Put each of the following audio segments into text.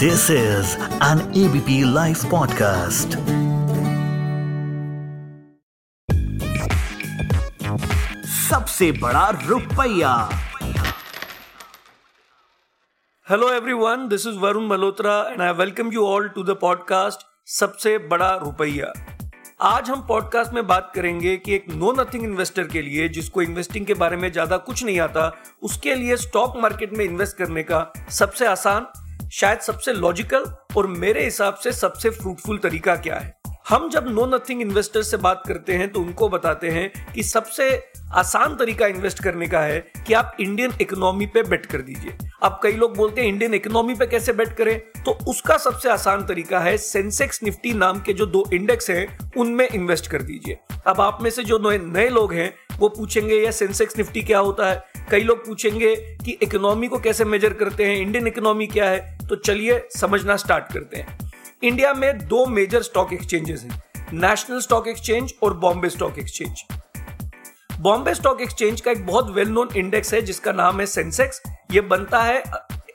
This is an ABP Life podcast. सबसे बड़ा रुपया। Hello everyone, this is Varun Malhotra and I welcome you all to the podcast सबसे बड़ा रुपया आज हम पॉडकास्ट में बात करेंगे कि एक नो नथिंग इन्वेस्टर के लिए जिसको इन्वेस्टिंग के बारे में ज़्यादा कुछ नहीं आता उसके लिए स्टॉक मार्केट में इन्वेस्ट करने का सबसे आसान शायद सबसे लॉजिकल और मेरे हिसाब से सबसे फ्रूटफुल तरीका क्या है? हम जब नो नथिंग इन्वेस्टर से बात करते हैं तो उनको बताते हैं कि सबसे आसान तरीका इन्वेस्ट करने का है कि आप इंडियन इकोनॉमी पे बेट कर दीजिए। अब कई लोग बोलते हैं इंडियन इकोनॉमी पे कैसे बेट करें? तो उसका सबसे आसान तरीका है सेंसेक्स निफ्टी नाम के जो दो इंडेक्स हैं, उनमें इन्वेस्ट कर दीजिए। अब आप में से जो नए लोग हैं, वो पूछेंगे या सेंसेक्स निफ्टी क्या होता है? कई लोग पूछेंगे कि इकोनॉमी को कैसे मेजर करते हैं इंडियन इकोनॉमी क्या है? तो चलिए समझना स्टार्ट करते हैं। इंडिया में दो मेजर स्टॉक एक्सचेंजेस हैं नेशनल स्टॉक एक्सचेंज और Bombay stock exchange Bombay stock exchange का एक बहुत वेल नोन इंडेक्स है, जिसका नाम है सेंसेक्स ये बनता है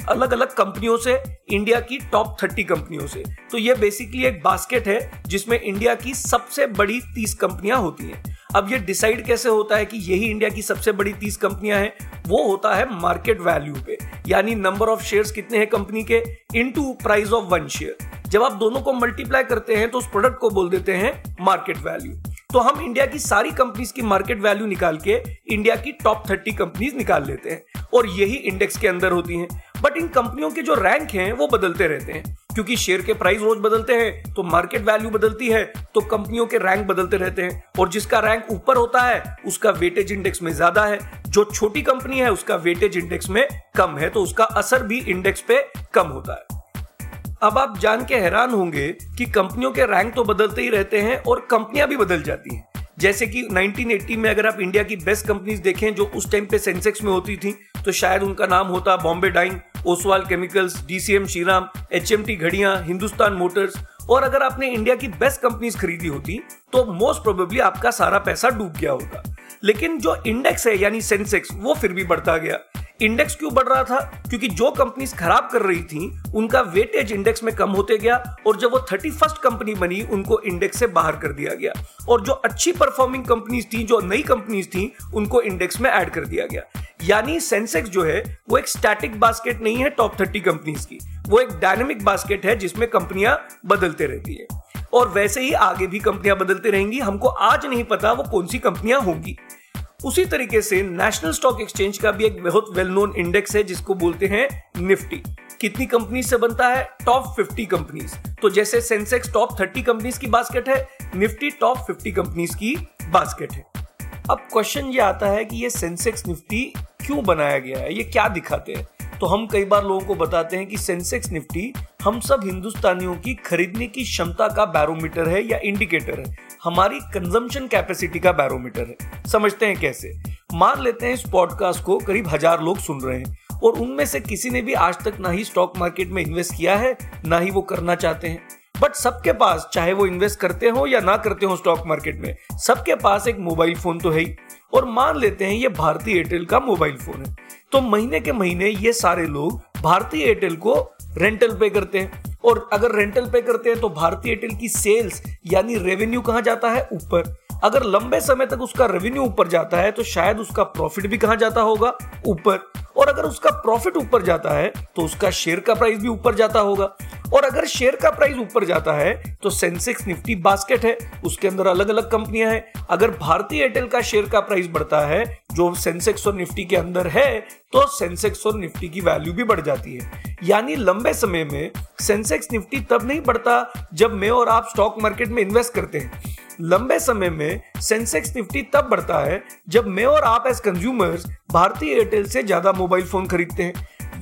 अलग अलग कंपनियों से इंडिया की टॉप थर्टी कंपनियों से। तो ये बेसिकली एक बास्केट है, जिसमें इंडिया की सबसे बड़ी तीस कंपनियाँ होती हैं। अब ये डिसाइड कैसे होता है कि यही इंडिया की सबसे बड़ी तीस कंपनियाँ हैं? वो होता है मार्केट वैल्यू पे। यानी नंबर ऑफ़ शेयर्स कितने हैं कंपनी के? Into price of one share जब आप दोनों को मल्टीप्लाई करते हैं तो उस प्रोडक्ट को बोल देते हैं मार्केट वैल्यू तो हम इंडिया की सारी कंपनीज़ की मार्केट वैल्यू निकाल के इंडिया की टॉप थर्टी कंपनीज़ निकाल लेते हैं। और यही इंडेक्स के अंदर होती हैं। बट इन कंपनियों के जो रैंक हैं, वो बदलते रहते हैं। क्योंकि शेयर के प्राइस रोज बदलते हैं तो मार्केट वैल्यू बदलती है तो कंपनियों के रैंक बदलते रहते हैं। और जिसका रैंक ऊपर होता है, उसका वेटेज इंडेक्स में ज़्यादा है। जो छोटी कंपनी है, उसका वेटेज इंडेक्स में कम है तो उसका असर भी इंडेक्स पे कम होता है। अब आप जान के हैरान होंगे कि कंपनियों के रैंक तो बदलते ही रहते हैं और कंपनियाँ भी बदल जाती हैं। जैसे कि 1980 में अगर आप इंडिया की बेस्ट कंपनीज़ देखें, जो उस टाइम पे सेंसेक्स में होती थी तो शायद उनका नाम होता Bombay Dyeing Oswal chemicals, DCM Shriram H घड़िया, हिंदुस्तान मोटर्स, और अगर आपने इंडिया की बेस्ट कंपनीज़ खरीदी होती तो मोस्ट प्रोबेबली आपका सारा पैसा डूब गया होगा। लेकिन जो इंडेक्स है, यानी सेंसेक्स वो फिर भी बढ़ता गया। इंडेक्स क्यों बढ़ रहा था? क्योंकि जो कंपनीज़ खराब कर रही थी, उनका वेटेज इंडेक्स में कम होते गया, और जब वो थर्टी फ़र्स्ट कंपनी बनी, उनको इंडेक्स से बाहर कर दिया गया। और जो अच्छी परफॉर्मिंग कंपनीज़ थी, जो नई कंपनीज़ थी, उनको इंडेक्स में ऐड कर दिया गया। यानी सेंसेक्स जो है, वो एक स्टैटिक बास्केट नहीं है टॉप थर्टी कंपनीज़ की। वो एक डायनेमिक बास्केट है जिसमें कंपनियाँ बदलते रहती है। और वैसे ही आगे भी कंपनियाँ बदलते रहेंगी। हमको आज नहीं पता वो कौन सी कंपनियाँ होंगी। उसी तरीके से नेशनल स्टॉक एक्सचेंज का भी एक बहुत वेल नोन इंडेक्स है, जिसको बोलते हैं निफ्टी कितनी कंपनी से बनता है? टॉप 50 कंपनीज़ तो जैसे सेंसेक्स टॉप 30 कंपनीज़ की बास्केट है निफ्टी टॉप 50 कंपनीज़ की बास्केट है। अब क्वेश्चन ये आता है कि ये सेंसेक्स निफ्टी क्यों बनाया गया है? ये क्या दिखाते हैं? तो हम कई बार लोगों को बताते हैं कि सेंसेक्स निफ्टी हम सब हिंदुस्तानियों की खरीदने की क्षमता का बैरोमीटर है या इंडिकेटर है। हमारी कंजम्पशन कैपेसिटी का बैरोमीटर है। समझते हैं कैसे? मान लेते हैं इस पॉडकास्ट को करीब हज़ार लोग सुन रहे हैं और उनमें से किसी ने भी आज तक ना ही स्टॉक मार्केट में इन्वेस्ट किया है, ना ही वो करना चाहते हैं। बट सबके पास, चाहे वो इन्वेस्ट करते हो या ना करते हो स्टॉक मार्केट में, सबके पास एक मोबाइल फ़ोन तो है ही। और मान लेते हैं ये भारतीय एयरटेल का मोबाइल फ़ोन है। तो महीने के महीने ये सारे लोग भारतीय एयरटेल को रेंटल पे करते हैं। और अगर रेंटल पे करते हैं तो भारतीय एयरटेल की सेल्स यानी रेवेन्यू कहाँ जाता है? ऊपर। अगर लंबे समय तक उसका रेवेन्यू ऊपर जाता है तो शायद उसका प्रॉफिट भी कहाँ जाता होगा? ऊपर। और अगर उसका प्रॉफिट ऊपर जाता है तो उसका शेयर का प्राइस भी ऊपर जाता होगा। और अगर शेयर का प्राइस ऊपर जाता है तो सेंसेक्स निफ्टी बास्केट है। उसके अंदर अलग अलग कंपनियाँ हैं। अगर भारतीय एयरटेल का शेयर का प्राइस बढ़ता है, जो सेंसेक्स और निफ्टी के अंदर है तो सेंसेक्स और निफ्टी की वैल्यू भी बढ़ जाती है। यानी लंबे समय में सेंसेक्स निफ्टी तब नहीं बढ़ता, जब मैं और आप स्टॉक मार्केट में इन्वेस्ट करते हैं। लंबे समय में सेंसेक्स निफ्टी तब बढ़ता है जब मैं और आप एज कंज्यूमर्स भारतीय एयरटेल से ज़्यादा मोबाइल फ़ोन खरीदते हैं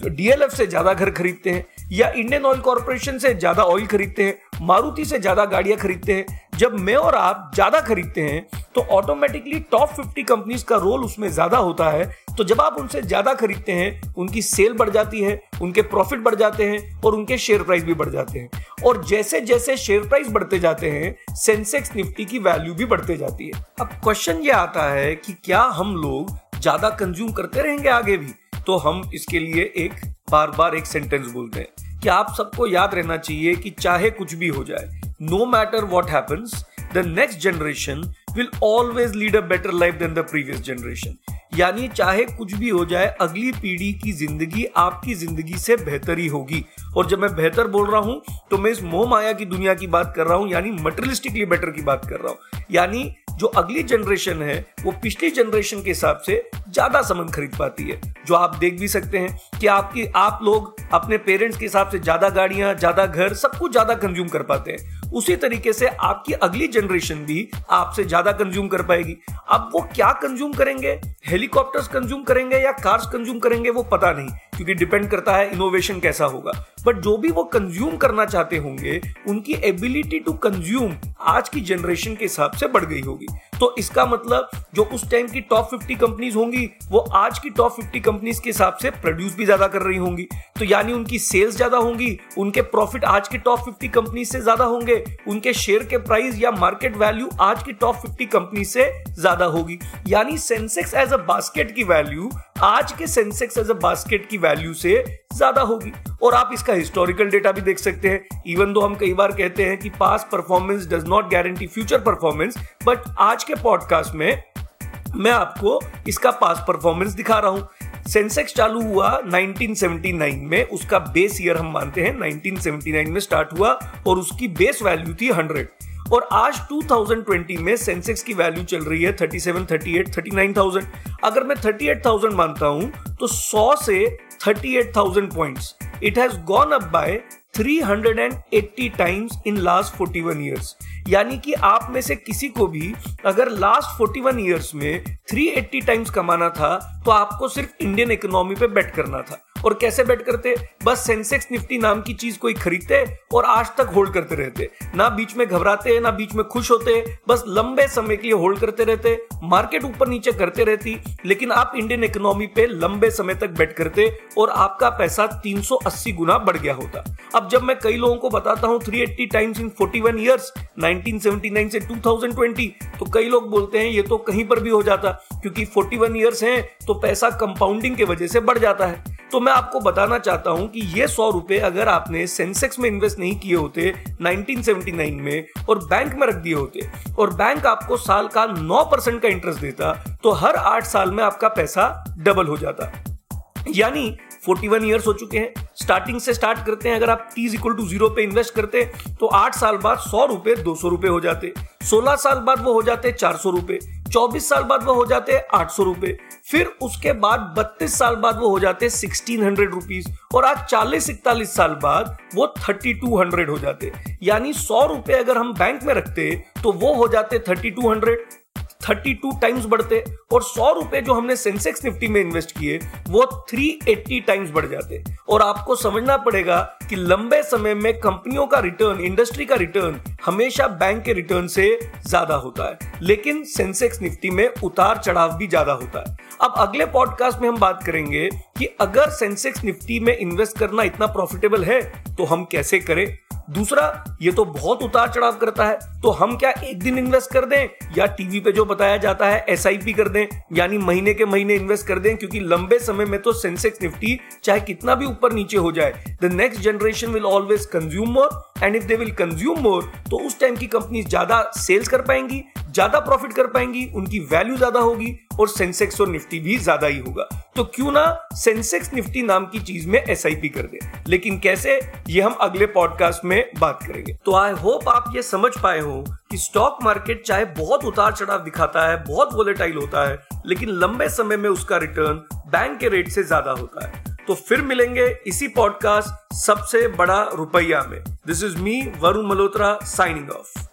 डीएलएफ से ज़्यादा घर खरीदते हैं, या इंडियन ऑयल कॉरपोरेशन से ज़्यादा ऑयल खरीदते हैं, मारुति से ज़्यादा गाड़ियाँ खरीदते हैं जब मैं और आप ज़्यादा खरीदते हैं तो ऑटोमेटिकली टॉप 50 कंपनीज़ का रोल उसमें ज़्यादा होता है। तो जब आप उनसे ज़्यादा खरीदते हैं, उनकी सेल बढ़ जाती है, उनके प्रॉफिट बढ़ जाते हैं और उनके शेयर प्राइस भी बढ़ जाते हैं। और जैसे जैसे शेयर प्राइस बढ़ते जाते हैं सेंसेक्स निफ्टी की वैल्यू भी बढ़ते जाती है। अब क्वेश्चन ये आता है कि क्या हम लोग ज़्यादा कंज्यूम करते रहेंगे आगे भी? तो हम इसके लिए एक बार बार एक सेंटेंस बोलते हैं कि आप सबको याद रहना चाहिए कि चाहे कुछ भी हो जाए no matter what happens the next generation will always lead a better life than the previous generation यानी चाहे कुछ भी हो जाए, अगली पीढ़ी की ज़िंदगी आपकी ज़िंदगी से बेहतर ही होगी। और जब मैं बेहतर बोल रहा हूँ तो मैं इस मोह माया की दुनिया की बात कर रहा हूँ, यानी मटेरियलिस्टिकली बेटर की बात कर रहा हूँ। यानी जो अगली जनरेशन है, वो पिछली जनरेशन के हिसाब से ज़्यादा सामान खरीद पाती है। जो आप देख भी सकते हैं कि आपकी, आप लोग अपने पेरेंट्स के हिसाब से ज़्यादा गाड़ियाँ, ज़्यादा घर, सब कुछ ज़्यादा कंज्यूम कर पाते हैं। उसी तरीके से आपकी अगली जनरेशन भी आपसे ज़्यादा कंज्यूम कर पाएगी। अब वो क्या कंज्यूम करेंगे? हेलीकॉप्टर्स कंज्यूम करेंगे या कार्स कंज्यूम करेंगे वो पता नहीं, क्योंकि डिपेंड करता है इनोवेशन कैसा होगा। बट जो भी वो कंज्यूम करना चाहते होंगे, उनकी एबिलिटी टू कंज्यूम आज की जनरेशन के हिसाब से बढ़ गई होगी। तो इसका मतलब जो उस टाइम की टॉप 50 कंपनीज़ होंगी, वो आज की टॉप 50 कंपनीज़ के हिसाब से प्रोड्यूस भी ज़्यादा कर रही होंगी। तो यानी उनकी सेल्स ज़्यादा होंगी, उनके प्रॉफिट आज की टॉप 50 कंपनी से ज़्यादा होंगे, उनके शेयर के प्राइस या मार्केट वैल्यू आज की टॉप 50 कंपनी से ज़्यादा होगी। यानी सेंसेक्स एज अ बास्केट की वैल्यू आज के सेंसेक्स एज अ बास्केट की वैल्यू से ज़्यादा होगी। और आप इसका हिस्टोरिकल डेटा भी देख सकते हैं। इवन दो हम कई बार कहते हैं कि past performance does not guarantee future performance but आज के पॉडकास्ट में मैं आपको इसका पास परफॉर्मेंस दिखा रहा हूँ। सेंसेक्स चालू हुआ 1979 में। उसका बेस ईयर हम मानते हैं 1979 में स्टार्ट हुआ और उसकी बेस वैल्यू थी 100 और आज 2020 में सेंसेक्स की वैल्यू चल रही है 37, 38, 39,000 अगर मैं 38,000 मानता हूँ तो 100 से 38,000 points it has gone up by 380 times in last 41 years यानी कि आप में से किसी को भी अगर लास्ट 41 इयर्स में 380 टाइम्स कमाना था तो आपको सिर्फ़ इंडियन इकोनॉमी पे बेट करना था। और कैसे बेट करते? बस सेंसेक्स निफ्टी नाम की चीज़ कोई खरीदते और आज तक होल्ड करते रहते। ना बीच में घबराते, ना बीच में खुश होते, बस लंबे समय के लिए होल्ड करते रहते, मार्केट ऊपर नीचे करते रहती, लेकिन आप इंडियन इकोनॉमी पे लंबे समय तक बेट करते और आपका पैसा 380 गुना बढ़ गया होता। अब जब मैं कई लोगों को बताता हूँ 380 टाइम्स इन 41 इयर्स 1979 से 2020 तो कई लोग बोलते हैं, ये तो कहीं पर भी हो जाता, क्योंकि 41 इयर्स हैं तो पैसा कंपाउंडिंग के वजह से बढ़ जाता है। तो मैं आपको बताना चाहता हूँ कि ये सौ रुपए अगर आपने सेंसेक्स में इन्वेस्ट नहीं किए होते 1979 में, और बैंक में रख दिए होते, और बैंक आपको साल का 9 परसेंट का इंटरेस्ट देता तो हर आठ साल में आपका पैसा डबल हो जाता। यानी 41 इयर्स हो चुके हैं। स्टार्टिंग से स्टार्ट करते हैं, अगर आप टी इक्वल टू ज़ीरो पे इन्वेस्ट करते तो आठ साल बाद सौ रुपए दो सौ रुपए हो जाते। सोलह साल बाद वो हो जाते चार सौ रुपए। चौबीस साल बाद वो हो जाते हैं आठ सौ रुपए। फिर उसके बाद बत्तीस साल बाद वो हो जाते हैं सिक्सटीन हंड्रेड रुपीज़ और आज चालीस इकतालीस साल बाद वो थर्टी टू हंड्रेड हो जाते। यानी सौ रुपए अगर हम बैंक में रखते तो वो हो जाते thirty two hundred. Thirty two times बढ़ते और सौ रुपए जो हमने सेंसेक्स निफ्टी में इन्वेस्ट किए, वो थ्री एट्टी टाइम्स बढ़ जाते। और आपको समझना पड़ेगा कि लंबे समय में कंपनियों का रिटर्न इंडस्ट्री का रिटर्न हमेशा बैंक के रिटर्न से ज़्यादा होता है। लेकिन सेंसेक्स निफ्टी में उतार चढ़ाव भी ज़्यादा होता है। अब अगले पॉडकास्ट में हम बात करेंगे कि अगर सेंसेक्स निफ्टी में इन्वेस्ट करना इतना प्रॉफिटेबल है तो हम कैसे करें? दूसरा, ये तो बहुत उतार चढ़ाव करता है तो हम क्या एक दिन इन्वेस्ट कर दें? या टीवी पे जो बताया जाता है एसआईपी कर दें, यानी महीने के महीने इन्वेस्ट कर दें, क्योंकि लंबे समय में तो सेंसेक्स निफ्टी चाहे कितना भी ऊपर नीचे हो जाए the next generation will always consume more and if they will consume more तो उस टाइम की कंपनी ज़्यादा सेल्स कर पाएँगी ज़्यादा प्रॉफिट कर पाएँगी, उनकी वैल्यू ज़्यादा होगी और सेंसेक्स और निफ्टी भी ज़्यादा ही होगा। तो क्यों ना सेंसेक्स निफ्टी नाम की चीज़ में एसआईपी कर दे। लेकिन कैसे? ये हम अगले पॉडकास्ट में बात करेंगे। तो आई होप आप ये समझ पाए हो कि स्टॉक मार्केट चाहे बहुत उतार चढ़ाव दिखाता है, बहुत वोलेटाइल होता है, लेकिन लंबे समय में उसका रिटर्न बैंक के रेट से ज़्यादा होता है। तो फिर मिलेंगे इसी पॉडकास्ट सबसे बड़ा रुपया में। This is me Varun Malhotra signing off